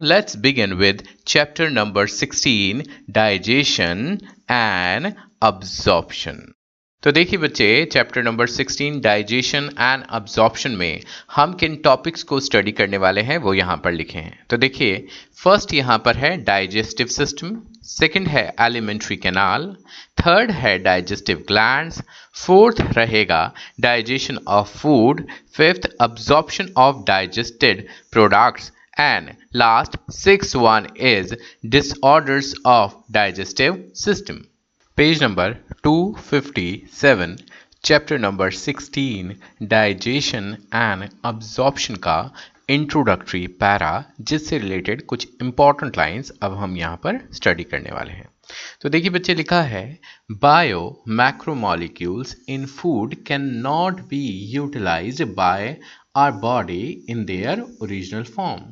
Let's begin with chapter number 16 Digestion and Absorption. तो देखिए बच्चे chapter number 16 digestion and absorption में हम किन टॉपिक्स को स्टडी करने वाले हैं, वो यहाँ पर लिखे हैं तो देखिए फ़र्स्ट यहाँ पर है डाइजेस्टिव सिस्टम सेकंड है एलिमेंट्री कैनाल थर्ड है डाइजेस्टिव ग्लैंड्स फोर्थ रहेगा digestion of food fifth absorption of digested products and last sixth one is disorders of digestive system page number 257 chapter number 16 digestion and absorption का introductory para जिससे related कुछ important lines अब हम यहाँ पर study करने वाले हैं तो देखिए बच्चे लिखा है bio macromolecules in food can not be utilised by our body in their original form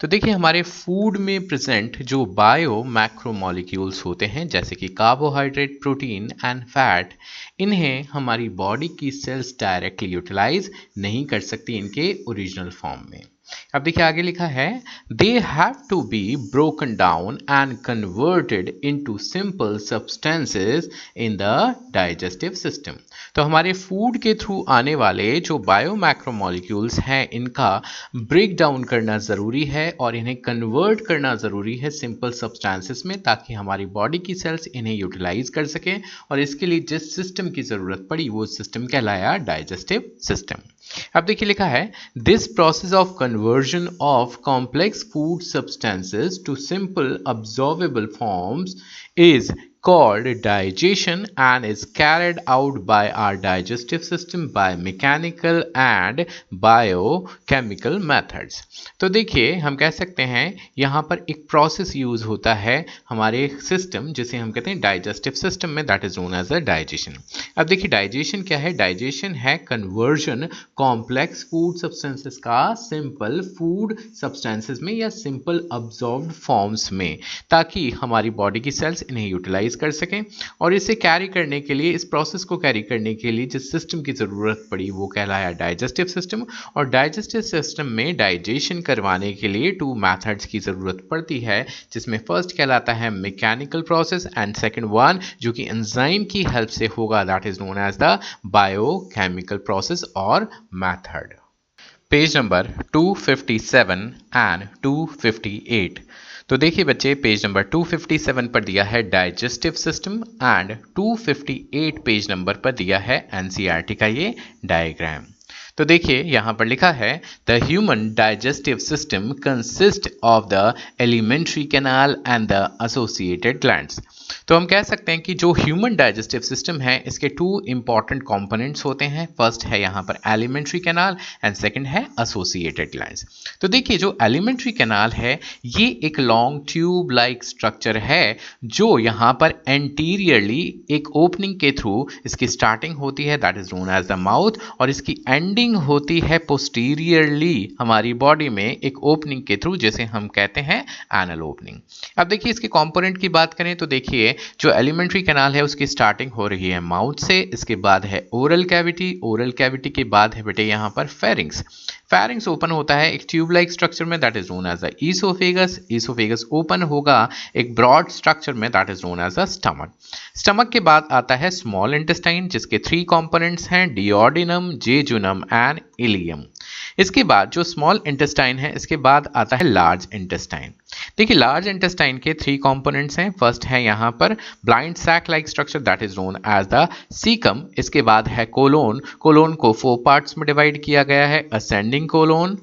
तो देखिए, हमारे फ़ूड में प्रेजेंट जो बायो मैक्रोमोलिक्यूल्स होते हैं, जैसे कि कार्बोहाइड्रेट प्रोटीन एंड फैट इन्हें हमारी बॉडी की सेल्स डायरेक्टली यूटिलाइज नहीं कर सकती इनके ओरिजिनल फॉर्म में। अब देखिए आगे लिखा है they have to be broken down and converted into simple substances in the digestive system तो हमारे फ़ूड के थ्रू आने वाले जो बायो बायोमैक्रोमोलिक्यूल्स हैं, इनका ब्रेक डाउन करना ज़रूरी है और इन्हें कन्वर्ट करना ज़रूरी है सिंपल सब्सटेंसेस में, ताकि हमारी बॉडी की सेल्स इन्हें यूटिलाइज कर सकें और इसके लिए जिस सिस्टम की ज़रूरत पड़ी, वो सिस्टम कहलाया डाइजेस्टिव सिस्टम अब देखिए लिखा है this process of conversion of complex food substances to simple absorbable forms is called digestion and is carried out by our digestive system by mechanical and biochemical methods. तो देखिए, हम कह सकते हैं, यहाँ पर एक प्रोसेस यूज़ होता है हमारे सिस्टम जिसे हम कहते हैं डाइजेस्टिव सिस्टम में that is known as a digestion अब देखिए डाइजेशन क्या है? डाइजेशन है कन्वर्जन कॉम्प्लेक्स फ़ूड सब्सटेंसेस का सिंपल फ़ूड सब्सटेंसेस में या सिंपल ऑब्जॉर्व फॉर्म्स में, ताकि हमारी बॉडी की सेल्स इन्हें यूटिलाइज कर सकें और इसे कैरी करने के लिए, इस प्रोसेस को कैरी करने के लिए जिस सिस्टम की ज़रूरत पड़ी, वो कहलाया डाइजेस्टिव सिस्टम और डाइजेस्टिव सिस्टम में डाइजेशन करवाने के लिए टू मैथड्स की ज़रूरत पड़ती है, जिसमें फ़र्स्ट कहलाता है mechanical process and second one जो कि एंजाइम की हेल्प से होगा that is known as the biochemical process और मैथड पेज नंबर 257 एंड 258 तो देखिए बच्चे पेज नंबर 257 पर दिया है digestive system and 258 page number पर दिया है एनसीईआरटी का ये डायग्राम तो देखिए, यहाँ पर लिखा है the human digestive system consist of the elementary canal and the associated glands तो हम कह सकते हैं कि जो ह्यूमन डाइजेस्टिव सिस्टम है, इसके टू इंपॉर्टेंट कंपोनेंट्स होते हैं। फ़र्स्ट है यहाँ पर एलिमेंट्री कैनाल एंड सेकंड है एसोसिएटेड ग्लैंड्स तो देखिए, जो एलिमेंट्री कैनाल है, ये एक लॉन्ग ट्यूब लाइक स्ट्रक्चर है, जो यहाँ पर एंटीरियरली एक ओपनिंग के थ्रू इसकी स्टार्टिंग होती है that is known as the mouth और इसकी एंडिंग होती है पोस्टीरियरली हमारी बॉडी में एक ओपनिंग के थ्रू जिसे हम कहते हैं एनल ओपनिंग अब देखिए, इसके कॉम्पोनेंट की बात करें तो देखिए जो एलिमेंट्री कैनाल है उसकी स्टार्टिंग हो रही है माउथ से, इसके बाद है ओरल कैविटी ओरल कैविटी के बाद है बेटे यहाँ पर फेरिंग्स फेरिंग्स ओपन होता है एक ट्यूब लाइक स्ट्रक्चर में that is known as the oesophagus oesophagus open होगा एक ब्रॉड स्ट्रक्चर में that is known as the stomach stomach के बाद आता है स्मॉल इंटेस्टाइन जिसके थ्री कंपोनेंट्स हैं डिओडिनम जेजुनम एंड इलियम इसके बाद जो स्मॉल इंटेस्टाइन है, इसके बाद आता है लार्ज इंटेस्टाइन देखिए लार्ज इंटेस्टाइन के थ्री कॉम्पोनेंट्स हैं. फ़र्स्ट है यहाँ पर blind sac like structure that is known as the caecum इसके बाद है कोलोन कोलोन को फोर पार्ट्स में डिवाइड किया गया है. असेंडिंग कोलोन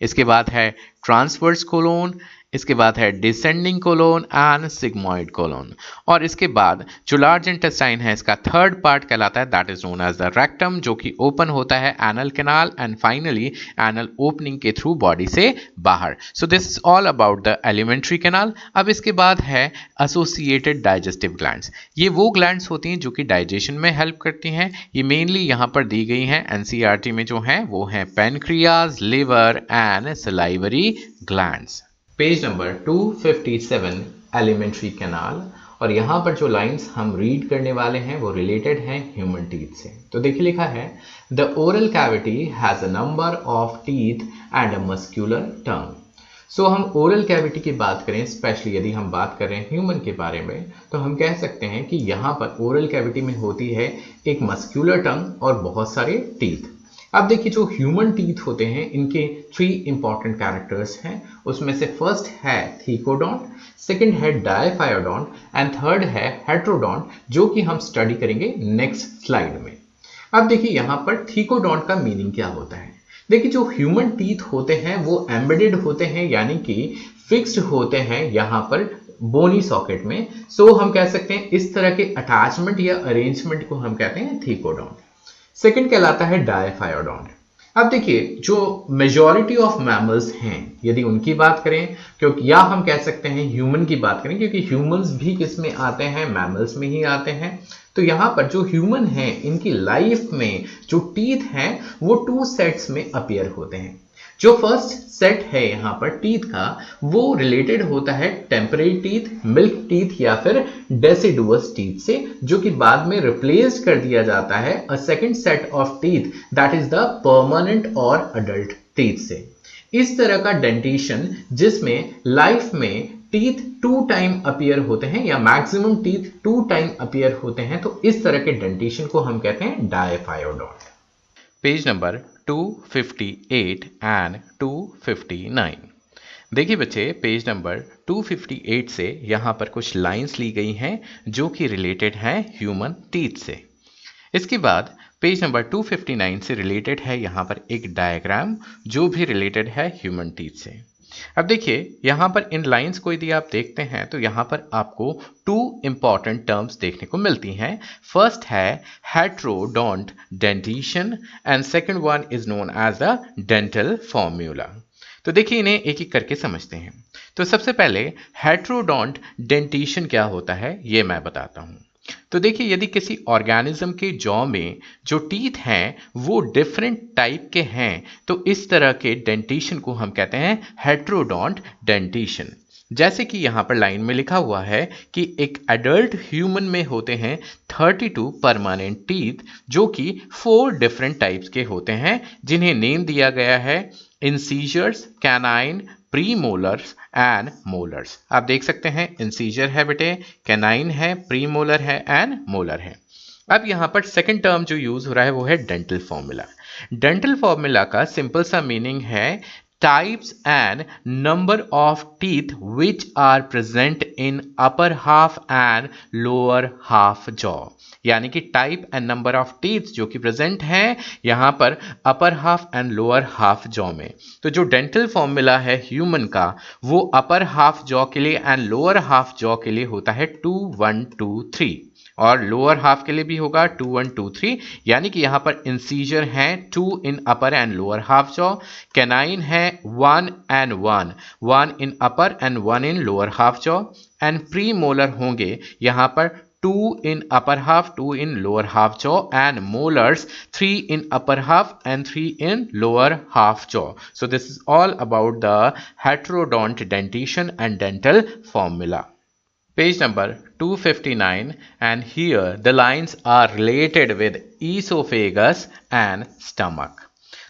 इसके बाद है ट्रांसवर्स कोलोन इसके बाद है descending colon and sigmoid colon और इसके बाद जो लार्ज इंटेस्टाइन है, इसका थर्ड पार्ट कहलाता है that is known as the rectum जो कि ओपन होता है anal canal and finally anal opening के थ्रू बॉडी से बाहर. So this is all about the alimentary canal अब इसके बाद है एसोसिएटेड डाइजेस्टिव ग्लैंड ये वो ग्लैंड्स होती हैं जो कि डाइजेशन में हेल्प करती हैं. ये मेनली यहाँ पर दी गई हैं एनसीईआरटी में जो हैं, वो हैं pancreas liver and salivary glands page number 257 alimentary canal और यहाँ पर जो लाइंस हम रीड करने वाले हैं, वो रिलेटेड हैं ह्यूमन टीथ से। तो देखिए लिखा है the oral cavity has a number of teeth and a muscular tongue so हम ओरल कैविटी की बात करें स्पेशली यदि हम बात कर ह्यूमन के बारे में तो हम कह सकते हैं कि यहाँ पर ओरल कैविटी में होती है एक मस्क्यूलर टंग और बहुत सारे टीथ अब देखिए जो ह्यूमन टीथ होते हैं इनके थ्री इंपॉर्टेंट कैरेक्टर्स हैं। उसमें से फ़र्स्ट है थीकोडोंट सेकंड है डायफायोडोंट एंड थर्ड है हेट्रोडोंट जो कि हम स्टडी करेंगे नेक्स्ट स्लाइड में। अब देखिए यहाँ पर थीकोडोंट का मीनिंग क्या होता है? देखिए जो ह्यूमन टीथ होते हैं वो एम्बेडेड होते हैं यानी कि फिक्स्ड होते हैं यहाँ पर बोनी सॉकेट में। सो so, हम कह सकते हैं इस तरह के अटैचमेंट या अरेंजमेंट को हम कहते हैं थीकोडोंट सेकंड कहलाता है डायफायोडॉन्ट अब देखिए, जो मेजोरिटी ऑफ़ मैमल्स हैं, यदि उनकी बात करें, क्योंकि या हम कह सकते हैं ह्यूमन की बात करें, क्योंकि ह्यूमंस भी किसमें आते हैं? मैमल्स में ही आते हैं। तो यहाँ पर जो ह्यूमन है, इनकी लाइफ में जो टीथ हैं, वो टू सेट्स में अपेयर होते हैं। जो फ़र्स्ट सेट है यहाँ पर टीथ का, वो रिलेटेड होता है टेम्परेरी टीथ मिल्क टीथ या फिर डेसिडुअस टीथ से, जो कि बाद में रिप्लेस कर दिया जाता है a second set of teeth that is the permanent और अडल्ट टीथ से। इस तरह का डेंटेशन जिसमें लाइफ में टीथ टू टाइम अपियर होते हैं या maximum teeth two time appear होते हैं तो इस तरह के डेंटेशन को हम कहते हैं डायफायोडोट पेज नंबर 258 एंड 259 देखिए बच्चे, पेज नंबर 258 से यहाँ पर कुछ लाइंस ली गई हैं जो कि रिलेटेड हैं ह्यूमन टीथ से। इसके बाद पेज नंबर 259 से रिलेटेड है यहाँ पर एक डायग्राम जो भी रिलेटेड है ह्यूमन टीथ से। अब देखिए, यहाँ पर इन लाइंस को यदि आप देखते हैं तो यहाँ पर आपको टू इंपॉर्टेंट टर्म्स देखने को मिलती हैं। फ़र्स्ट है heterodont dentition and second one is known as the dental formula तो देखिए, इन्हें एक एक करके समझते हैं। तो सबसे पहले हेट्रोडोंट डेंटिशन क्या होता है, ये मैं बताता हूँ। तो देखिए, यदि किसी ऑर्गेनिज्म के जॉ में जो टीथ हैं, वो डिफरेंट टाइप के हैं तो इस तरह के डेंटिशन को हम कहते हैं हेट्रोडोंट डेंटिशन जैसे कि यहाँ पर लाइन में लिखा हुआ है कि एक एडल्ट ह्यूमन में होते हैं 32 परमानेंट टीथ जो कि फोर डिफरेंट टाइप्स के होते हैं, जिन्हें नेम दिया गया है incisors canine pre molars and molars आप देख सकते हैं इंसीजर है बेटे कैनाइन है प्री मोलर है एंड मोलर है। अब यहाँ पर सेकेंड टर्म जो यूज़ हो रहा है वो है डेंटल फॉर्मूला डेंटल फॉर्मूला का सिंपल सा मीनिंग है types and number of teeth which are present in upper half and lower half jaw. यानी कि type and number of teeth जो कि प्रेजेंट हैं यहाँ पर upper half and lower half jaw में। तो जो डेंटल फॉर्मूला है ह्यूमन का, वो अपर हाफ़ जॉ के लिए एंड लोअर हाफ़ जॉ के लिए होता है टू वन टू थ्री और लोअर हाफ़ के लिए भी होगा टू वन टू थ्री यानी कि यहाँ पर इंसीजर है two in upper and lower half jaw canine है one and one one in upper and one in lower half jaw and premolar होंगे यहाँ पर two in upper half two in lower half jaw and molars three in upper half and three in lower half jaw. So this is all about the heterodont dentition and dental formula Page number 259 and here the lines are related with esophagus and stomach.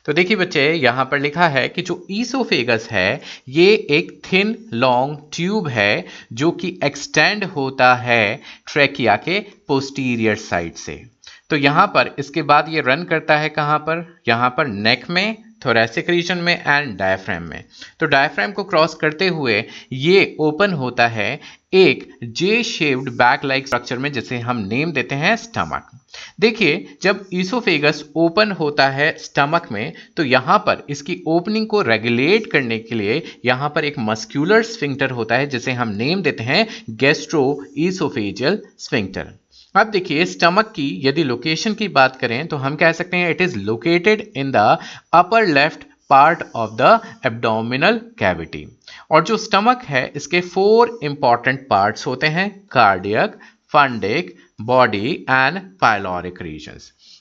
तो देखिए बच्चे, यहाँ पर लिखा है कि जो oesophagus है, ये एक थिन लॉन्ग ट्यूब है, जो कि एक्सटेंड होता है ट्रेकिया के पोस्टीरियर साइड से। तो यहाँ पर इसके बाद ये रन करता है कहाँ पर? यहाँ पर नेक में थोरेसिक रीजन में एंड डायफ्राम में। तो डायफ्राम को क्रॉस करते हुए ये ओपन होता है एक J shaped bag like structure में जिसे हम नेम देते हैं स्टमक देखिए, जब ईसोफेगस ओपन होता है स्टमक में तो यहाँ पर इसकी ओपनिंग को रेगुलेट करने के लिए यहाँ पर एक मस्क्यूलर स्फिंक्टर होता है, जिसे हम नेम देते हैं गेस्ट्रो ईसोफेजियल स्फिंक्टर अब देखिए स्टमक की यदि लोकेशन की बात करें तो हम कह सकते हैं it is located in the upper left part of the abdominal cavity और जो स्टमक है, इसके फोर इंपॉर्टेंट पार्ट्स होते हैं cardiac fundic body and pyloric region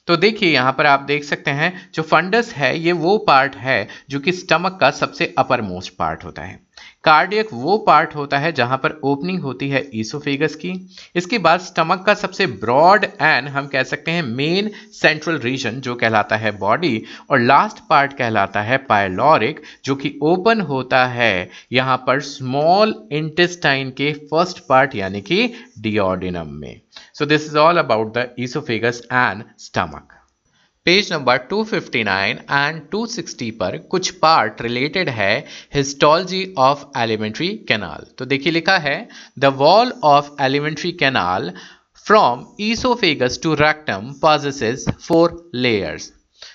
तो देखिए, यहाँ पर आप देख सकते हैं, जो फंडस है, ये वो पार्ट है जो कि स्टमक का सबसे अपर मोस्ट पार्ट होता है। कार्डियक वो पार्ट होता है जहाँ पर ओपनिंग होती है ईसोफेगस की। इसके बाद स्टमक का सबसे ब्रॉड एंड हम कह सकते हैं मेन सेंट्रल रीजन जो कहलाता है बॉडी और लास्ट पार्ट कहलाता है पायलोरिक जो कि ओपन होता है यहाँ पर स्मॉल इंटेस्टाइन के फ़र्स्ट पार्ट यानी कि डिओडिनम में। So this is all about the oesophagus and stomach page number 259 and 260 पर कुछ पार्ट रिलेटेड है हिस्टोलॉजी ऑफ़ एलिमेंट्री कैनाल तो देखिए लिखा है the wall of alimentary canal from oesophagus to rectum possesses four layers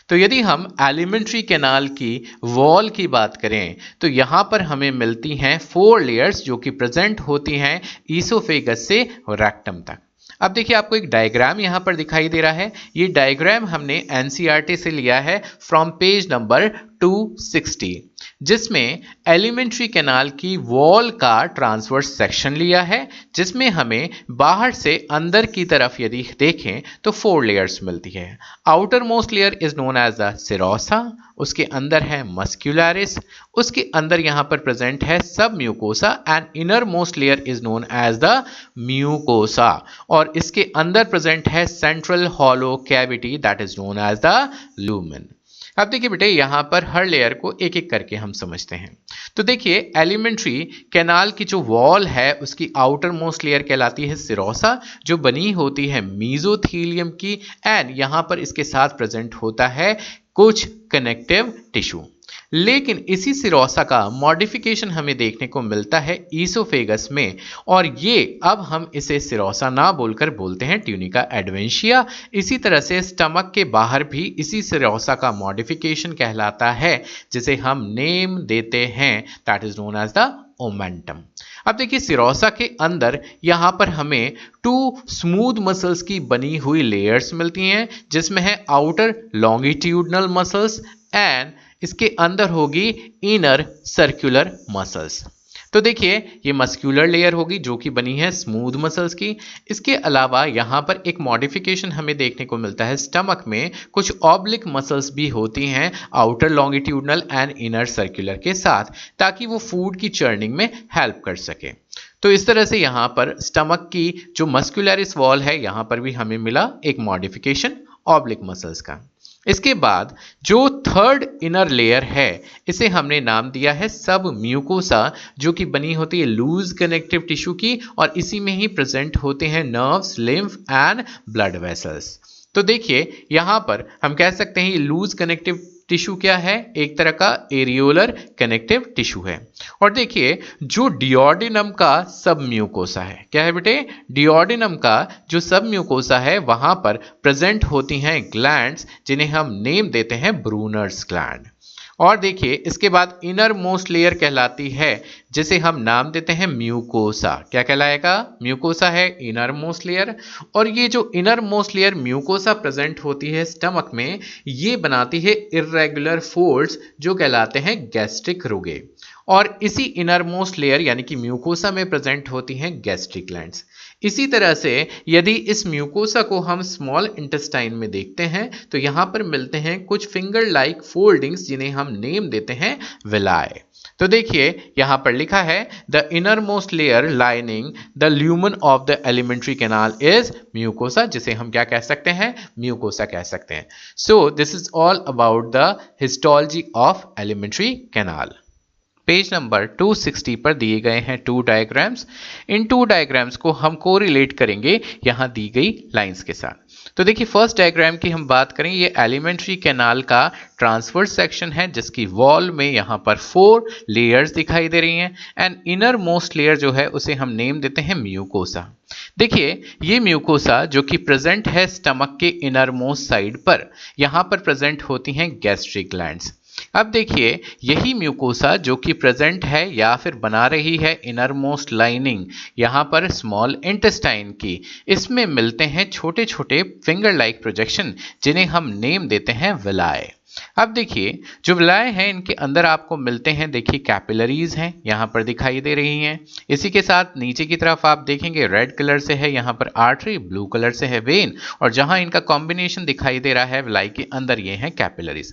तो यदि हम एलिमेंट्री कैनाल की वॉल की बात करें तो यहाँ पर हमें मिलती हैं फोर लेयर्स जो कि प्रेजेंट होती हैं ईसोफेगस से रेक्टम तक। अब देखिए आपको एक डायग्राम यहाँ पर दिखाई दे रहा है। ये डायग्राम हमने एनसीईआरटी से लिया है फ्रॉम पेज नंबर 260 जिसमें एलिमेंट्री कैनाल की वॉल का ट्रांसवर्स सेक्शन लिया है, जिसमें हमें बाहर से अंदर की तरफ़ यदि देखें तो फोर लेयर्स मिलती है। Outermost layer is known as the serosa, उसके अंदर है मस्क्यूलरिस, उसके अंदर यहाँ पर प्रेजेंट है submucosa and innermost layer is known as the mucosa और इसके अंदर प्रेजेंट है central hollow cavity that is known as the lumen अब देखिए बेटे, यहाँ पर हर लेयर को एक एक करके हम समझते हैं। तो देखिए एलिमेंट्री कैनाल की जो वॉल है, उसकी आउटर मोस्ट लेयर कहलाती है सिरोसा जो बनी होती है मीजोथीलियम की एंड यहाँ पर इसके साथ प्रेजेंट होता है कुछ कनेक्टिव टिश्यू लेकिन इसी सिरोसा का मॉडिफिकेशन हमें देखने को मिलता है ईसोफेगस में। और ये अब हम इसे सिरोसा ना बोलकर बोलते हैं ट्यूनिका एडवेंशिया इसी तरह से स्टमक के बाहर भी इसी सिरोसा का मॉडिफिकेशन कहलाता है, जिसे हम नेम देते हैं। That is known as the omentum अब देखिए, सिरोसा के अंदर यहाँ पर हमें टू स्मूथ मसल्स की बनी हुई लेयर्स मिलती हैं, जिसमें है आउटर लॉन्गिट्यूडनल मसल्स एंड इसके अंदर होगी इनर सर्कुलर मसल्स तो देखिए, ये मस्क्यूलर लेयर होगी जो कि बनी है स्मूथ मसल्स की। इसके अलावा यहाँ पर एक मॉडिफिकेशन हमें देखने को मिलता है। स्टमक में कुछ ऑब्लिक मसल्स भी होती हैं outer longitudinal and inner circular के साथ, ताकि वो फ़ूड की चर्निंग में हेल्प कर सके। तो इस तरह से यहाँ पर स्टमक की जो मस्क्यूलरिस वॉल है, यहाँ पर भी हमें मिला एक मॉडिफिकेशन ऑब्लिक मसल्स का। इसके बाद, जो थर्ड इनर लेयर है, इसे हमने नाम दिया है सब म्यूकोसा जो कि बनी होती है लूज कनेक्टिव टिश्यू की, और इसी में ही प्रेजेंट होते हैं nerves lymph and blood vessels तो देखिए, यहाँ पर हम कह सकते हैं ये लूज कनेक्टिव टिश्यू क्या है? एक तरह का एरियोलर कनेक्टिव टिश्यू है। और देखिए, जो डिओडिनम का सब म्यूकोसा है, क्या है बेटे? डिओडिनम का जो सब म्यूकोसा है, वहाँ पर प्रेजेंट होती हैं ग्लैंड्स जिन्हें हम नेम देते हैं ब्रूनर्स ग्लैंड। और देखिए, इसके बाद इनर मोस्ट लेयर कहलाती है, जिसे हम नाम देते हैं म्यूकोसा क्या कहलाएगा? म्यूकोसा है इनर मोस्ट लेयर और ये जो inner most layer mucosa present होती है स्टमक में, ये बनाती है इरेगुलर फोल्ड्स जो कहलाते हैं गैस्ट्रिक रुगे। और इसी इनर मोस्ट लेयर यानी कि म्यूकोसा में प्रेजेंट होती हैं गैस्ट्रिक ग्लैंड्स इसी तरह से यदि इस म्यूकोसा को हम स्मॉल इंटेस्टाइन में देखते हैं तो यहाँ पर मिलते हैं कुछ फिंगर लाइक फोल्डिंग्स जिन्हें हम नेम देते हैं विलाय तो देखिए, यहाँ पर लिखा है the innermost layer lining the lumen of the alimentary canal is mucosa जिसे हम क्या कह सकते हैं? म्यूकोसा कह सकते हैं. So this is all about the histology of alimentary canal page number 260 पर दिए गए हैं टू डायग्राम्स इन टू डायग्राम्स को हम को रिलेट करेंगे यहाँ दी गई लाइंस के साथ। तो देखिए फ़र्स्ट डायग्राम की हम बात करें, ये एलिमेंट्री कैनाल का ट्रांसफ़र सेक्शन है, जिसकी वॉल में यहाँ पर फोर लेयर्स दिखाई दे रही हैं एंड इनर मोस्ट लेयर जो है, उसे हम नेम देते हैं म्यूकोसा देखिए, ये म्यूकोसा जो कि प्रेजेंट है स्टमक के इनर मोस्ट साइड पर, यहाँ पर प्रेजेंट होती हैं गैस्ट्रिक ग्लैंड्स अब देखिए, यही म्यूकोसा जो कि प्रेजेंट है या फिर बना रही है इनर मोस्ट लाइनिंग यहाँ पर स्मॉल इंटेस्टाइन की। इसमें मिलते हैं छोटे छोटे फिंगर लाइक प्रोजेक्शन जिन्हें हम नेम देते हैं विलाय अब देखिए, जो विलाय हैं, इनके अंदर आपको मिलते हैं, देखिए कैपिलरीज हैं, यहाँ पर दिखाई दे रही हैं। इसी के साथ नीचे की तरफ़ आप देखेंगे रेड कलर से है, यहाँ पर आर्टरी ब्लू कलर से है वेन और जहाँ इनका कॉम्बिनेशन दिखाई दे रहा है विलाई के अंदर ये हैं कैपिलरीज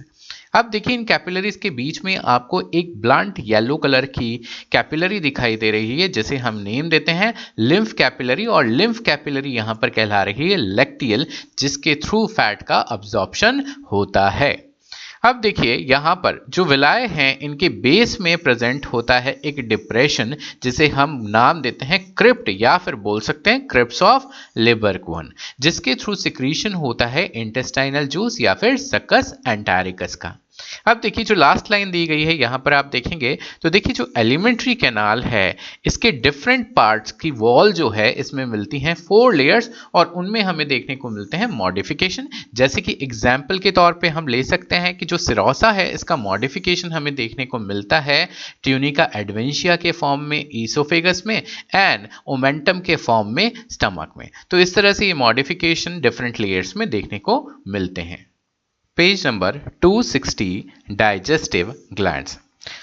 अब देखिए, इन कैपिलरीज के बीच में आपको एक ब्लंट येलो कलर की कैपिलरी दिखाई दे रही है, जिसे हम नेम देते हैं लिम्फ कैपिलरी और लिम्फ कैपिलरी यहाँ पर कहला रही है लेक्टियल जिसके थ्रू फैट का अब्जॉर्प्शन होता है। अब देखिए, यहाँ पर जो विलाय हैं, इनके बेस में प्रेजेंट होता है एक डिप्रेशन जिसे हम नाम देते हैं क्रिप्ट या फिर बोल सकते हैं क्रिप्स ऑफ़ लिबरक्वन जिसके थ्रू सिक्रीशन होता है इंटेस्टाइनल जूस या फिर सकस एंटारिकस का। अब देखिए जो लास्ट लाइन दी गई है, यहाँ पर आप देखेंगे तो देखिए जो एलिमेंट्री कैनाल है, इसके डिफरेंट पार्ट्स की वॉल जो है, इसमें मिलती हैं फोर लेयर्स और उनमें हमें देखने को मिलते हैं मॉडिफिकेशन जैसे कि एग्ज़ाम्पल के तौर पे हम ले सकते हैं कि जो सिरोसा है, इसका मॉडिफिकेशन हमें देखने को मिलता है ट्यूनिका एडवेंशिया के फॉर्म में ईसोफेगस में एंड ओमेंटम के फॉर्म में स्टमक में. तो इस तरह से ये मॉडिफिकेशन डिफरेंट लेयर्स में देखने को मिलते हैं. Page number 260 digestive glands.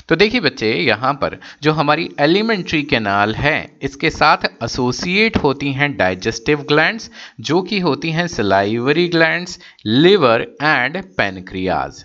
तो देखिए बच्चे, यहाँ पर जो हमारी एलिमेंट्री कैनाल है, इसके साथ एसोसिएट होती हैं डाइजेस्टिव ग्लैंड्स, जो कि होती हैं salivary glands, liver and pancreas.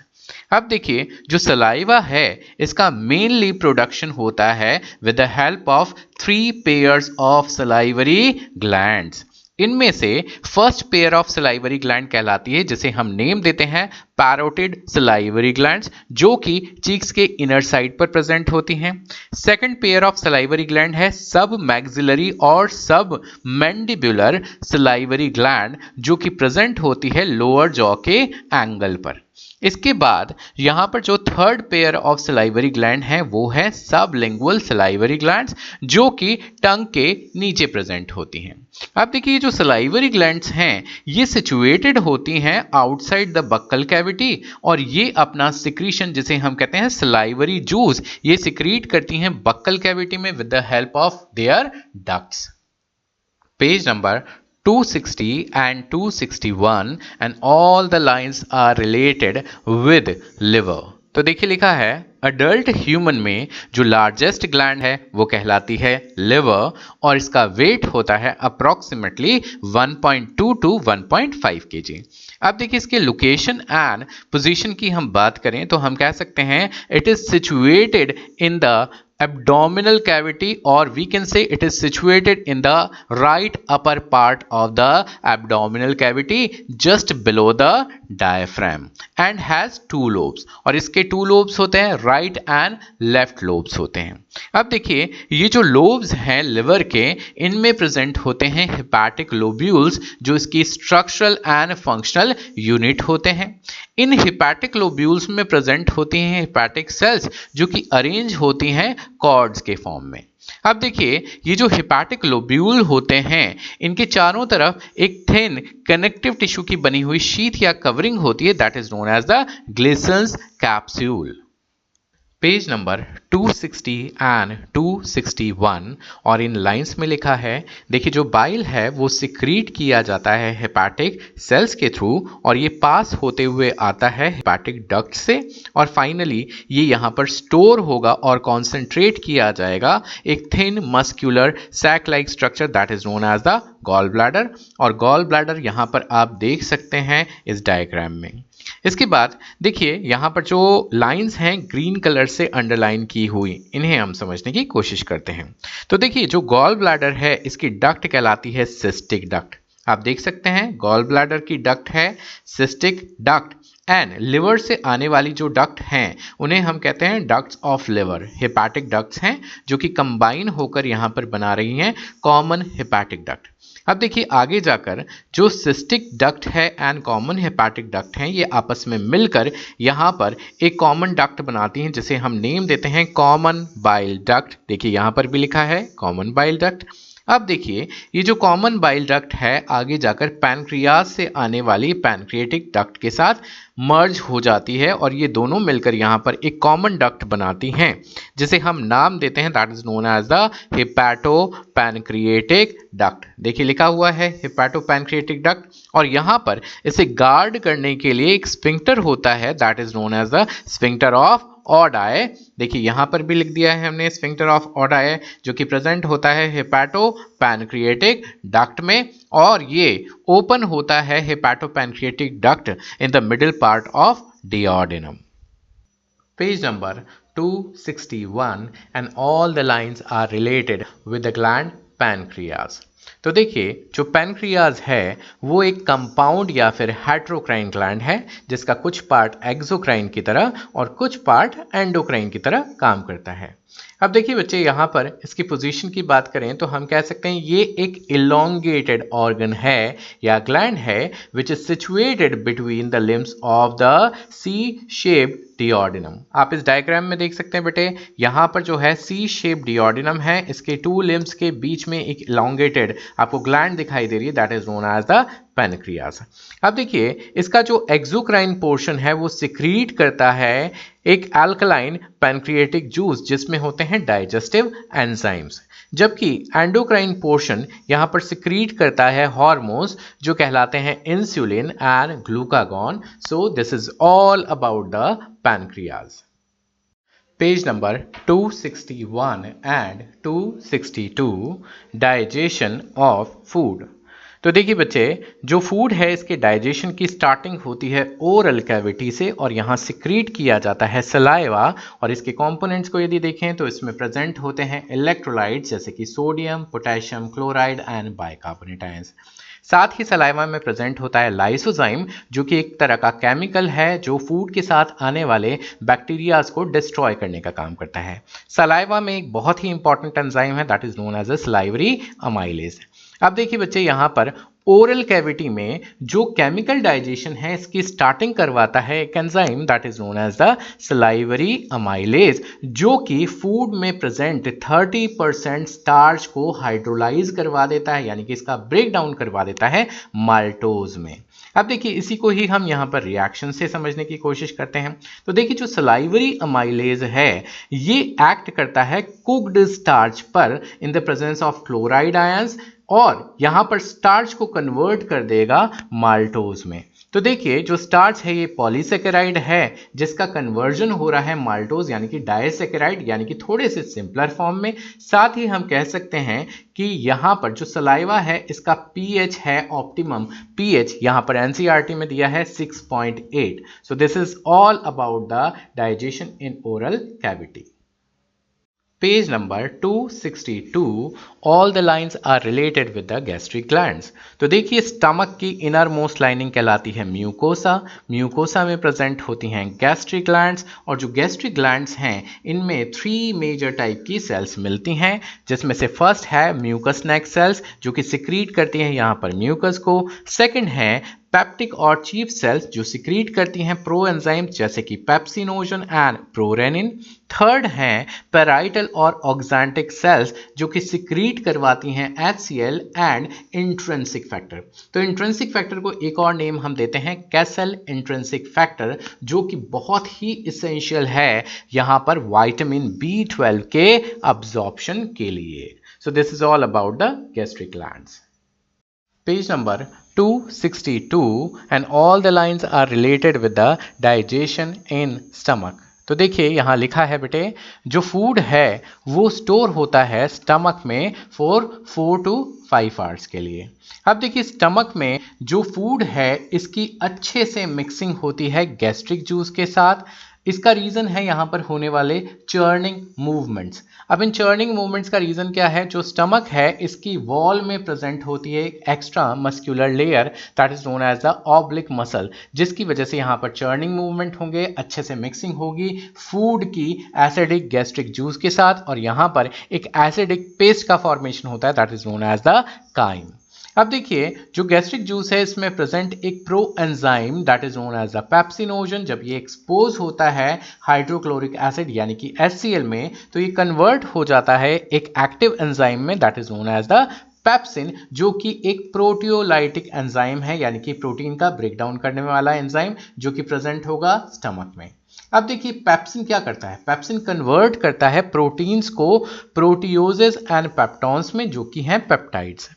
अब देखिए, जो सलाइवा है, इसका मेनली प्रोडक्शन होता है with the help of three pairs of salivary glands. इनमें से first pair of salivary gland कहलाती है, जिसे हम नेम देते हैं पैरोटिड सिलाईवरी ग्लैंड जो कि चीक्स के इनर साइड पर प्रेजेंट होती हैं। Second pair of salivary gland है सब मैग्जिलरी और सब मैंडिबुलर सिलाईवरी ग्लैंड जो कि प्रेजेंट होती है लोअर जॉ के एंगल पर। इसके बाद यहाँ पर जो third pair of salivary gland है, वो है सब लिंगुअल सलाइवरी ग्लैंड्स जो कि टंग के नीचे प्रेजेंट होती हैं। अब देखिए जो सलाइवरी ग्लैंड्स हैं, ये सिचुएटेड होती हैं आउटसाइड द बक्कल कैविटी और ये अपना सिक्रीशन जिसे हम कहते हैं सलाइवरी जूस ये सिक्रीट करती हैं बक्कल कैविटी में with the help of their ducts page number 260 and 261 and all the lines are related with liver. तो देखिए लिखा है अडल्ट ह्यूमन में जो लार्जेस्ट ग्लैंड है, वो कहलाती है लिवर और इसका वेट होता है अप्रोक्सीमेटली 1.2 टू 1.5 केजी अब देखिए इसके लोकेशन एंड पोजीशन की हम बात करें तो हम कह सकते हैं it is situated in the abdominal cavity or we can say it is situated in the right upper part of the abdominal cavity just below the diaphragm and has two lobes और इसके two lobes होते हैं right and left lobes होते हैं। अब देखिए, ये जो लोब्स हैं लिवर के, इनमें प्रेजेंट होते हैं हिपैटिक लोब्यूल्स जो इसकी स्ट्रक्चरल एंड फंक्शनल यूनिट होते हैं। इन हिपैटिक लोब्यूल्स में प्रेजेंट होती हैं हिपैटिक सेल्स जो कि अरेंज होती हैं कॉर्ड्स के फॉर्म में। अब देखिए, ये जो हिपैटिक लोब्यूल होते हैं, इनके चारों तरफ़ एक थिन कनेक्टिव टिश्यू की बनी हुई शीट या कवरिंग होती है that is known as the Glisson's capsule page number 260 and 261 और इन लाइंस में लिखा है, देखिए जो बाइल है, वो सिक्रीट किया जाता है हेपाटिक सेल्स के थ्रू और ये पास होते हुए आता है हेपाटिक डक्ट से और फाइनली ये यहाँ पर स्टोर होगा और कॉन्सेंट्रेट किया जाएगा एक thin muscular sac like structure that is known as the gall bladder और गॉल ब्लैडर यहाँ पर आप देख सकते हैं इस डायग्राम में। इसके बाद देखिए, यहाँ पर जो लाइंस हैं ग्रीन कलर से अंडरलाइन की हुई, इन्हें हम समझने की कोशिश करते हैं। तो देखिए, जो गॉल ब्लैडर है, इसकी डक्ट कहलाती है सिस्टिक डक्ट आप देख सकते हैं गॉल ब्लैडर की डक्ट है सिस्टिक डक्ट एंड लिवर से आने वाली जो डक्ट हैं, उन्हें हम कहते हैं ducts of liver hepatic ducts हैं, जो कि कंबाइन होकर यहाँ पर बना रही हैं कॉमन हिपैटिक डक्ट अब देखिए, आगे जाकर जो सिस्टिक डक्ट है एंड कॉमन हेपाटिक डक्ट हैं, ये आपस में मिलकर यहाँ पर एक कॉमन डक्ट बनाती हैं, जिसे हम नेम देते हैं कॉमन बाइल डक्ट देखिए, यहाँ पर भी लिखा है कॉमन बाइल डक्ट अब देखिए, ये जो कॉमन बाइल डक्ट है, आगे जाकर पैनक्रियाज से आने वाली पैनक्रिएटिक डक्ट के साथ मर्ज हो जाती है और ये दोनों मिलकर यहाँ पर एक कॉमन डक्ट बनाती हैं, जिसे हम नाम देते हैं that is known as the hepatopancreatic duct देखिए, लिखा हुआ है हिपैटो पैनक्रिएटिक डक्ट और यहाँ पर इसे गार्ड करने के लिए एक स्पिंक्टर होता है that is known as the sphincter of Oddi देखिए, यहाँ पर भी लिख दिया है हमने स्फिंक्टर ऑफ़ ऑडाए जो कि प्रेजेंट होता है हेपाटो पैनक्रिएटिक डक्ट में, और ये ओपन होता है hepatopancreatic duct in the middle part of duodenum Page number 261 and all the lines are related with the gland pancreas. तो देखिए, जो पेनक्रियाज है, वो एक कंपाउंड या फिर हेट्रोक्राइन ग्लैंड है, जिसका कुछ पार्ट एक्सोक्राइन की तरह और कुछ पार्ट एंडोक्राइन की तरह काम करता है। अब देखिए बच्चे, यहाँ पर इसकी पोजीशन की बात करें तो हम कह सकते हैं ये एक इलोंगेटेड ऑर्गन है या ग्लैंड है which is situated between the limbs of the C shape duodenum आप इस डायग्राम में देख सकते हैं बेटे, यहाँ पर जो है सी शेप डिओडिनम है, इसके टू लिम्स के बीच में एक इलोंगेटेड आपको ग्लैंड दिखाई दे रही है that is known as the pancreas अब देखिए, इसका जो एक्सोक्राइन पोर्शन है, वो सिक्रीट करता है एक एल्कलाइन पैनक्रिएटिक जूस जिसमें होते हैं डाइजेस्टिव एंजाइम्स जबकि एंडोक्राइन पोर्शन यहाँ पर सिक्रीट करता है हार्मोन्स जो कहलाते हैं insulin and glucagon so this is all about the pancreas page number 261 and 262 digestion of food तो देखिए बच्चे, जो फ़ूड है इसके डाइजेशन की स्टार्टिंग होती है ओरल कैविटी से और यहाँ सिक्रीट किया जाता है सलाइवा और इसके कंपोनेंट्स को यदि देखें तो इसमें प्रेजेंट होते हैं इलेक्ट्रोलाइट्स जैसे कि sodium potassium chloride and bicarbonate ions साथ ही सलाइवा में प्रेजेंट होता है लाइसोजाइम जो कि एक तरह का केमिकल है जो फ़ूड के साथ आने वाले बैक्टीरियाज को डिस्ट्रॉय करने का काम करता है। सलाइवा में एक बहुत ही इंपॉर्टेंट एंजाइम है that is known as a salivary amylase अब देखिए बच्चे, यहाँ पर ओरल कैविटी में जो केमिकल डाइजेशन है, इसकी स्टार्टिंग करवाता है एक enzyme that is known as the salivary amylase जो कि फ़ूड में प्रेजेंट 30 परसेंट स्टार्च को हाइड्रोलाइज करवा देता है, यानी कि इसका ब्रेक डाउन करवा देता है माल्टोज में। अब देखिए, इसी को ही हम यहाँ पर रिएक्शन से समझने की कोशिश करते हैं। तो देखिए, जो सलाइवरी अमाइलेज है, ये एक्ट करता है कुकड स्टार्च पर in the presence of chloride ions और यहाँ पर स्टार्च को कन्वर्ट कर देगा माल्टोज में। तो देखिए, जो स्टार्च है, ये पॉलीसेकेराइड है, जिसका कन्वर्जन हो रहा है माल्टोज यानी कि डायसेकेराइड यानी कि थोड़े से सिंपलर फॉर्म में। साथ ही हम कह सकते हैं कि यहाँ पर जो सलाइवा है, इसका पीएच है ऑप्टिमम पीएच यहाँ पर एनसीईआरटी में दिया है 6.8 so this is all about the digestion in oral cavity page number 262 all the lines are related with the gastric glands तो देखिए स्टमक की इनर मोस्ट लाइनिंग कहलाती है म्यूकोसा म्यूकोसा में प्रेजेंट होती हैं गैस्ट्रिक ग्लैंड्स और जो गैस्ट्रिक ग्लैंड्स हैं, इनमें थ्री मेजर टाइप की सेल्स मिलती हैं, जिसमें से फ़र्स्ट है म्यूकस नेक सेल्स जो कि सिक्रीट करती हैं यहाँ पर म्यूकस को. सेकेंड है पेप्टिक और चीफ सेल्स जो सिक्रीट करती हैं प्रो एंजाइम जैसे कि पेप्सिनोजन एंड प्रोरेनिन थर्ड हैं पेराइटल और ऑक्जेंटिक सेल्स जो कि सिक्रीट करवाती हैं एच एंड इंट्रेंसिक फैक्टर तो इंट्रेंसिक फैक्टर को एक और नेम हम देते हैं कैसल इंट्रेंसिक फैक्टर जो कि बहुत ही इसेंशियल है यहाँ पर वाइटामिन बी ट्वेल्व के अब्जॉर्प्शन के लिए। So this is all about the gastric glands page number 262 and all the lines are related with the digestion in stomach. तो देखिए, यहाँ लिखा है बेटे, जो फ़ूड है, वो स्टोर होता है स्टमक में for four to five hours के लिए। अब देखिए स्टमक में जो फ़ूड है, इसकी अच्छे से मिक्सिंग होती है गैस्ट्रिक जूस के साथ इसका रीज़न है यहाँ पर होने वाले चर्निंग मूवमेंट्स अब इन चर्निंग मूवमेंट्स का रीज़न क्या है? जो स्टमक है, इसकी वॉल में प्रेजेंट होती है एक extra muscular layer that is known as the oblique muscle जिसकी वजह से यहाँ पर चर्निंग मूवमेंट होंगे, अच्छे से मिक्सिंग होगी फ़ूड की एसिडिक गैस्ट्रिक जूस के साथ, और यहाँ पर एक एसिडिक पेस्ट का फॉर्मेशन होता है that is known as the chyme अब देखिए, जो गैस्ट्रिक जूस है, इसमें प्रेजेंट एक pro enzyme that is known as a pepsinogen जब ये एक्सपोज होता है हाइड्रोक्लोरिक एसिड यानी कि HCl में तो ये कन्वर्ट हो जाता है एक एक्टिव एंजाइम में that is known as the pepsin जो कि एक प्रोटियोलाइटिक एंजाइम है, यानी कि प्रोटीन का ब्रेकडाउन करने वाला एंजाइम जो कि प्रेजेंट होगा स्टमक में। अब देखिए पेप्सिन क्या करता है? पेप्सिन कन्वर्ट करता है प्रोटीन्स को प्रोटियोजेस एंड पेप्टॉन्स में, जो कि हैं पेप्टाइड्स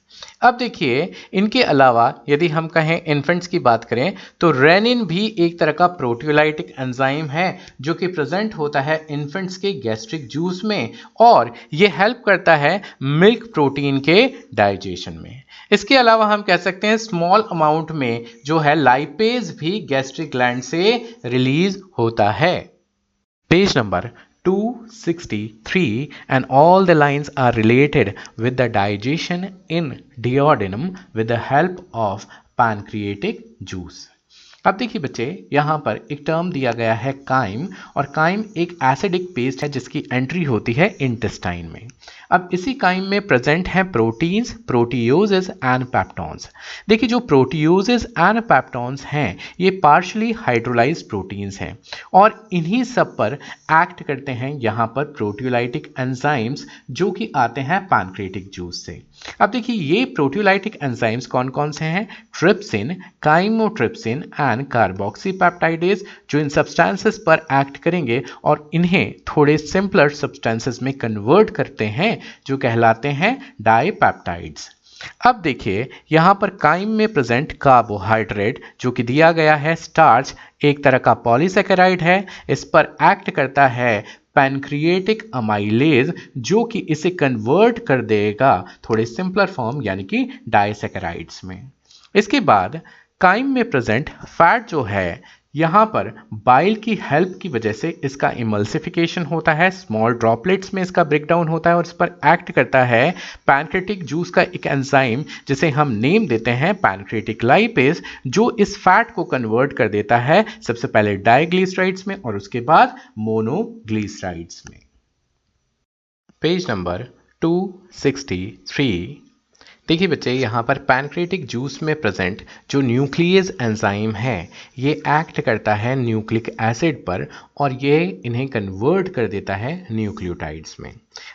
अब देखिए, इनके अलावा यदि हम कहें इन्फेंट्स की बात करें तो रेनिन भी एक तरह का प्रोटियोलाइटिक एंजाइम है, जो कि प्रेजेंट होता है इन्फेंट्स के गैस्ट्रिक जूस में, और ये हेल्प करता है मिल्क प्रोटीन के डाइजेशन में। इसके अलावा हम कह सकते हैं स्मॉल अमाउंट में जो है लाइपेज भी गैस्ट्रिक ग्लैंड से रिलीज़ होता है। Page number 263 and all the lines are related with the digestion in duodenum with the help of pancreatic juice अब देखिए बच्चे, यहाँ पर एक टर्म दिया गया है काइम और काइम एक एसिडिक पेस्ट है जिसकी एंट्री होती है इंटेस्टाइन में। अब इसी काइम में प्रेजेंट हैं प्रोटीन्स प्रोटीओजेस एंड पैप्टॉन्स देखिए जो प्रोटीओजेस एंड पैप्टॉन्स हैं, ये पार्शली हाइड्रोलाइज प्रोटीन्स हैं और इन्हीं सब पर एक्ट करते हैं यहाँ पर प्रोटियोलाइटिक एंजाइम्स जो कि आते हैं पैनक्रेटिक जूस से। अब देखिए, ये प्रोटियोलाइटिक एंजाइम्स कौन कौन से हैं? ट्रिप्सिन काइमोट्रिप्सिन एंड कार्बोक्सीपेप्टाइडेज जो इन सब्सटेंसेस पर एक्ट करेंगे और इन्हें थोड़े सिंपलर सब्सटेंसेस में कन्वर्ट करते हैं, जो कहलाते हैं डाईपेप्टाइड्स अब देखिए, यहाँ पर काइम में प्रेजेंट कार्बोहाइड्रेट जो कि दिया गया है स्टार्च एक तरह का पॉलीसेकेराइड है, इस पर एक्ट करता है पैनक्रिएटिक अमाइलेज, जो कि इसे कन्वर्ट कर देगा थोड़े सिंपलर फॉर्म, यानी कि डायसेकेराइड्स में। इसके बाद, काइम में प्रेजेंट फैट जो है यहाँ पर बाइल की हेल्प की वजह से इसका इमल्सिफिकेशन होता है स्मॉल ड्रॉपलेट्स में इसका ब्रेकडाउन होता है और इस पर एक्ट करता है पैनक्रेटिक जूस का एक एंजाइम जिसे हम नेम देते हैं पैनक्रेटिक लाइपेज जो इस फैट को कन्वर्ट कर देता है सबसे पहले डाइग्लिसराइड्स में और उसके बाद मोनोग्लिसराइड्स में। पेज नंबर 263 देखिए बच्चे, यहाँ पर पैनक्रेटिक जूस में प्रेजेंट जो न्यूक्लियस एंजाइम है, ये एक्ट करता है न्यूक्लिक एसिड पर और ये इन्हें कन्वर्ट कर देता है न्यूक्लियोटाइड्स में।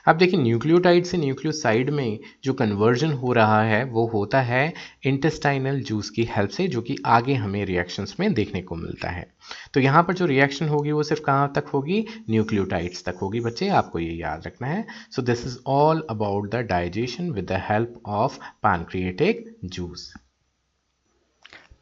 अब देखिए, न्यूक्लियोटाइड से न्यूक्लियोसाइड में जो कन्वर्जन हो रहा है, वो होता है इंटेस्टाइनल जूस की हेल्प से, जो कि आगे हमें रिएक्शंस में देखने को मिलता है। तो यहाँ पर जो रिएक्शन होगी, वो सिर्फ़ कहाँ तक होगी? न्यूक्लियोटाइड्स तक होगी बच्चे, आपको ये याद रखना है। So this is all about the digestion with the help of pancreatic juice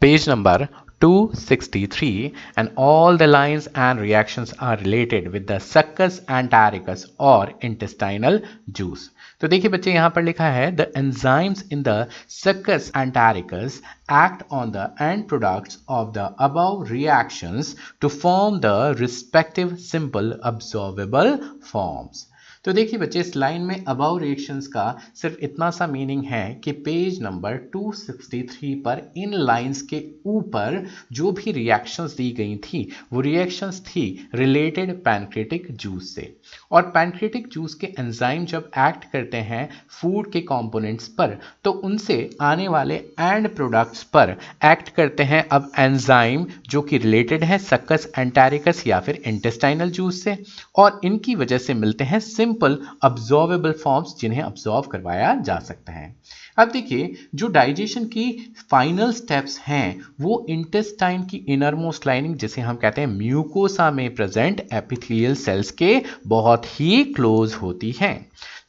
page number 263 and all the lines and reactions are related with the succus entericus or intestinal juice तो देखिए बच्चे यहां पर लिखा है the enzymes in the succus entericus act on the end products of the above reactions to form the respective simple absorbable forms तो देखिए बच्चे, इस लाइन में अबाउ रिएक्शंस का सिर्फ़ इतना सा मीनिंग है कि पेज नंबर 263 पर इन लाइंस के ऊपर जो भी रिएक्शंस दी गई थी, वो रिएक्शंस थी रिलेटेड पैनक्रेटिक जूस से। और पैनक्रेटिक जूस के एंजाइम जब एक्ट करते हैं फ़ूड के कंपोनेंट्स पर तो उनसे आने वाले एंड प्रोडक्ट्स पर एक्ट करते हैं अब एंजाइम जो कि रिलेटेड है सक्कस एंटेरिकस या फिर इंटेस्टाइनल जूस से। और इनकी वजह से मिलते हैं सिम सिंपल अब्जॉर्वेबल फॉर्म्स जिन्हें अब्जॉर्व करवाया जा सकता है। अब देखिए, जो डाइजेशन की फाइनल स्टेप्स हैं, वो इंटेस्टाइन की इनरमोस्ट लाइनिंग जिसे हम कहते हैं म्यूकोसा में प्रेजेंट एपिथेलियल सेल्स के बहुत ही क्लोज होती हैं।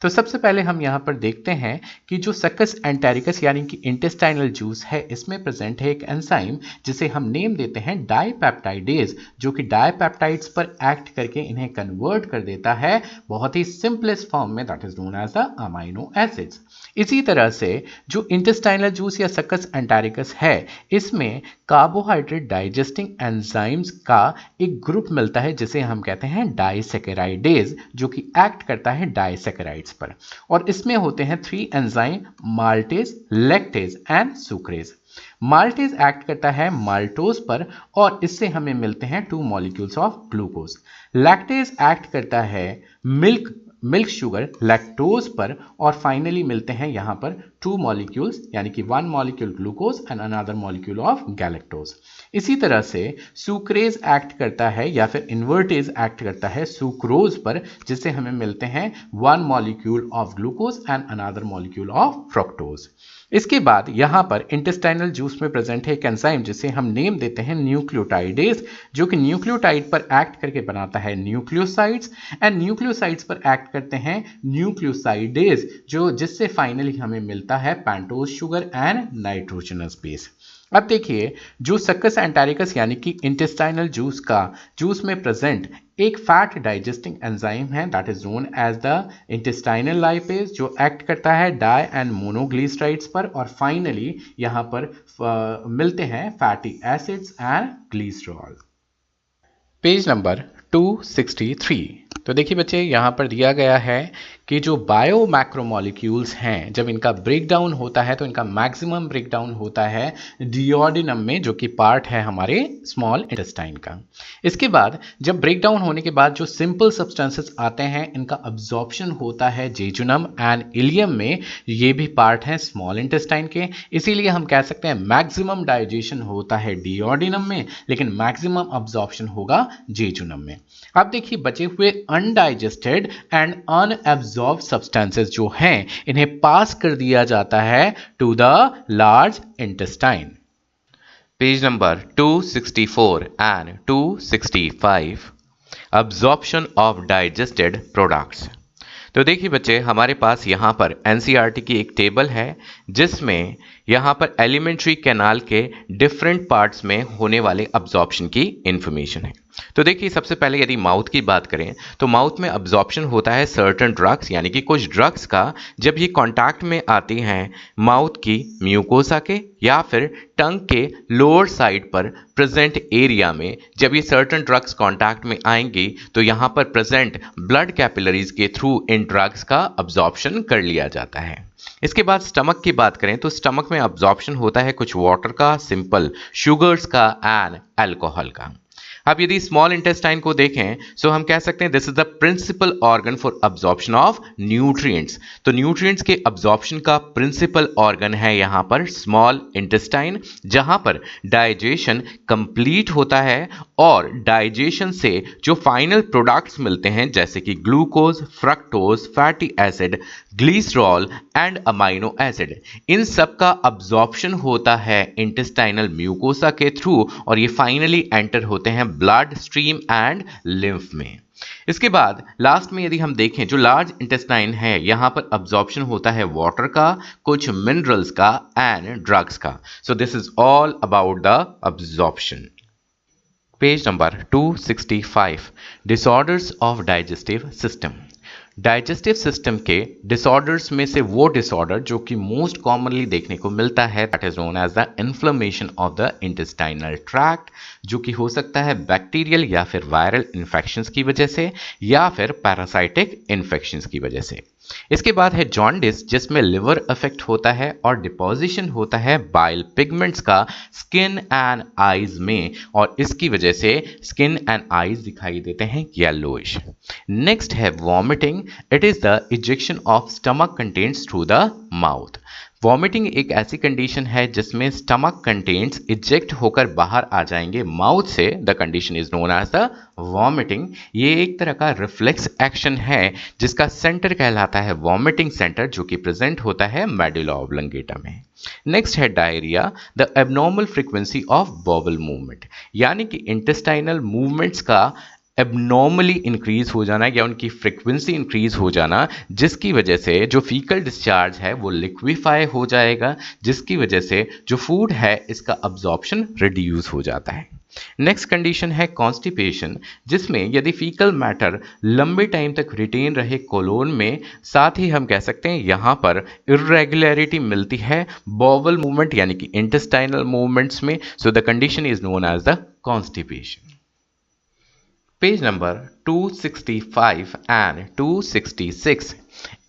तो सबसे पहले हम यहाँ पर देखते हैं कि जो सकस एंटेरिकस यानी कि इंटेस्टाइनल जूस है, इसमें प्रेजेंट है एक एंजाइम जिसे हम नेम देते हैं डाईपेप्टाइडेज जो कि डाईपेप्टाइड्स पर एक्ट करके इन्हें कन्वर्ट कर देता है। बहुत ही सिंपलेस्ट फॉर्म में that is known as the amino acids इसी तरह से जो इंटेस्टाइनल जूस या सकस एंटेरिकस है, इसमें कार्बोहाइड्रेट डाइजेस्टिंग एंजाइम्स का एक ग्रुप मिलता है, जिसे हम कहते हैं डाइसेकेराइडेज जो कि एक्ट करता है डाइसेकेराइड्स पर। और इसमें होते हैं three enzyme maltase lactase and sucrase maltase act करता है माल्टोज पर, और इससे हमें मिलते हैं two molecules of glucose lactase act करता है मिल्क मिल्क शुगर लैक्टोज पर, और फाइनली मिलते हैं यहाँ पर टू मॉलिक्यूल्स यानी कि one molecule glucose and another molecule of galactose इसी तरह से सुक्रेज एक्ट करता है या फिर इन्वर्टेज एक्ट करता है सुक्रोज पर, जिससे हमें मिलते हैं one molecule of glucose and another molecule of fructose इसके बाद यहाँ पर इंटेस्टाइनल जूस में प्रेजेंट है एक एंजाइम जिसे हम नेम देते हैं न्यूक्लियोटाइडेज जो कि न्यूक्लियोटाइड पर एक्ट करके बनाता है न्यूक्लियोसाइड्स एंड न्यूक्लियोसाइड्स पर एक्ट करते हैं न्यूक्लियोसाइडेज जो जिससे फाइनली हमें मिलता है pentose sugar and nitrogenous base अब देखिए, जो सक्कस एंटारिकस यानी कि इंटेस्टाइनल जूस का जूस में प्रेजेंट एक फैट डाइजेस्टिंग एंजाइम है that is known as the intestinal lipase जो एक्ट करता है डाई एंड मोनोग्लिसराइड्स पर और फाइनली यहाँ पर uh, मिलते हैं fatty acids and glycerol page number 263 तो देखिए बच्चे यहाँ पर दिया गया है कि जो बायो मैक्रोमोलिक्यूल्स हैं, जब इनका ब्रेकडाउन होता है तो इनका मैक्सिमम ब्रेकडाउन होता है डिओडिनम में, जो कि पार्ट है हमारे स्मॉल इंटेस्टाइन का। इसके बाद, जब ब्रेकडाउन होने के बाद जो सिंपल सब्सटेंसेस आते हैं, इनका अब्जॉर्प्शन होता है जेजुनम एंड इलियम में, ये भी पार्ट हैं स्मॉल इंटेस्टाइन के। इसीलिए हम कह सकते हैं मैक्सिमम डाइजेशन होता है डिओडिनम में, लेकिन मैक्सिमम अब्जॉर्प्शन होगा जेजुनम में। अब देखिए, बचे हुए अनडाइजेस्टेड एंड अनएब्जॉर्ब सब्सटेंसेस जो हैं, इन्हें पास कर दिया जाता है to the large intestine page number 264 and 265 absorption of digested products तो देखिए बच्चे, हमारे पास यहाँ पर एनसीईआरटी की एक टेबल है, जिसमें यहाँ पर एलिमेंट्री कैनाल के डिफरेंट पार्ट्स में होने वाले अब्जॉर्प्शन की इंफॉर्मेशन है। तो देखिए, सबसे पहले यदि माउथ की बात करें तो माउथ में अब्जॉर्प्शन होता है सर्टन ड्रग्स यानी कि कुछ ड्रग्स का जब ये कांटेक्ट में आती हैं माउथ की म्यूकोसा के, या फिर टंग के लोअर साइड पर प्रेजेंट एरिया में, जब ये सर्टन ड्रग्स कांटेक्ट में आएँगी तो यहाँ पर प्रेजेंट ब्लड कैपिलरीज के थ्रू इन ड्रग्स का अब्जॉर्प्शन कर लिया जाता है। इसके बाद स्टमक की बात करें तो स्टमक में अब्जॉर्प्शन होता है कुछ वाटर का सिंपल शुगर्स का एंड एल्कोहल का। अब यदि स्मॉल इंटेस्टाइन को देखें सो हम कह सकते हैं this is the principal organ for absorption of nutrients तो न्यूट्रिएंट्स के अब्जॉर्प्शन का प्रिंसिपल ऑर्गन है यहाँ पर स्मॉल इंटेस्टाइन जहाँ पर डाइजेशन कंप्लीट होता है और डाइजेशन से जो फाइनल प्रोडक्ट्स मिलते हैं, जैसे कि glucose fructose fatty acid glycerol and amino acid इन सब का अब्जॉर्प्शन होता है इंटेस्टाइनल म्यूकोसा के थ्रू और ये फाइनली एंटर होते हैं ब्लड स्ट्रीम एंड लिम्फ में। इसके बाद लास्ट में यदि हम देखें, जो लार्ज इंटेस्टाइन है, यहाँ पर अब्जॉर्प्शन होता है वाटर का, कुछ मिनरल्स का एंड ड्रग्स का। So this is all about the absorption page number 265 disorders of digestive system digestive system के डिसऑर्डर्स में से वो डिसऑर्डर जो कि मोस्ट कॉमनली देखने को मिलता है that is known as the inflammation of the intestinal tract जो कि हो सकता है बैक्टीरियल या फिर वायरल इन्फेक्शंस की वजह से, या फिर पैरासाइटिक इन्फेक्शंस की वजह से। इसके बाद है जॉन्डिस जिसमें लिवर इफ़ेक्ट होता है और डिपोजिशन होता है बाइल पिगमेंट्स का स्किन एंड आईज में और इसकी वजह से स्किन एंड आईज दिखाई देते हैं येलोइश नेक्स्ट है vomiting it is the ejection of stomach contents through the mouth vomiting एक ऐसी कंडीशन है जिसमें स्टमक कंटेंट्स इजेक्ट होकर बाहर आ जाएँगे। माउथ से the condition is known as the vomiting ये एक तरह का रिफ्लेक्स एक्शन है जिसका सेंटर कहलाता है वॉमिटिंग सेंटर जो कि प्रेजेंट होता है मेडुला ऑब्लंगेटा में। नेक्स्ट है diarrhoea the abnormal frequency of bowel movement यानी कि इंटेस्टाइनल मूवमेंट्स का एबनॉर्मली इंक्रीज हो जाना या उनकी फ्रिक्वेंसी इंक्रीज हो जाना, जिसकी वजह से जो फीकल डिस्चार्ज है, वो लिक्विफाई हो जाएगा, जिसकी वजह से जो फ़ूड है, इसका अब्जॉर्प्शन रिड्यूस हो जाता है। नेक्स्ट कंडीशन है कॉन्स्टिपेशन जिसमें यदि फीकल मैटर लंबे टाइम तक रिटेन रहे कोलोन में, साथ ही हम कह सकते हैं यहाँ पर इरेगुलरिटी मिलती है बॉवल मूवमेंट यानी कि इंटेस्टाइनल मूवमेंट्स में so the condition is known as the constipation page number 265 and 266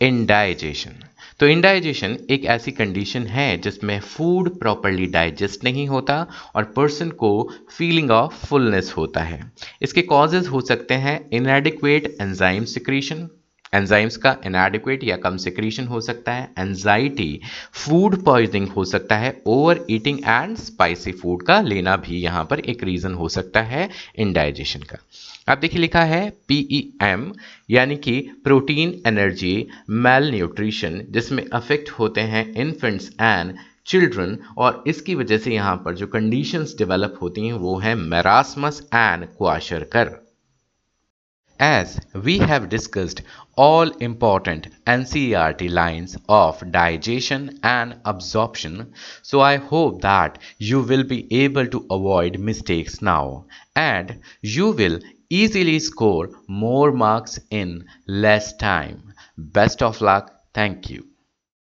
indigestion तो इंडाइजेशन एक ऐसी कंडीशन है जिसमें फ़ूड प्रॉपरली डाइजेस्ट नहीं होता और पर्सन को फीलिंग ऑफ़ फुलनेस होता है। इसके कॉजेज हो सकते हैं इनएडिक्वेट एंजाइम सिक्रीशन एंजाइम्स का इनएडिक्वेट या कम सिक्रीशन हो सकता है एंजाइटी फ़ूड पॉइजनिंग हो सकता है over eating and spicy food का लेना भी यहाँ पर एक रीज़न हो सकता है इंडाइजेशन का। आप देखिए लिखा है पीई एम यानी कि प्रोटीन, एनर्जी मेल न्यूट्रिशन जिसमें अफेक्ट होते हैं इन्फेंट्स एंड चिल्ड्रन और इसकी वजह से यहाँ पर जो कंडीशन डेवेलप होती हैं, वो है marasmus and kwashiorkor as we have discussed all important N C R T lines of digestion and absorption so I hope that you will be able to avoid mistakes now and you will easily score more marks in less time. Best of luck. Thank you.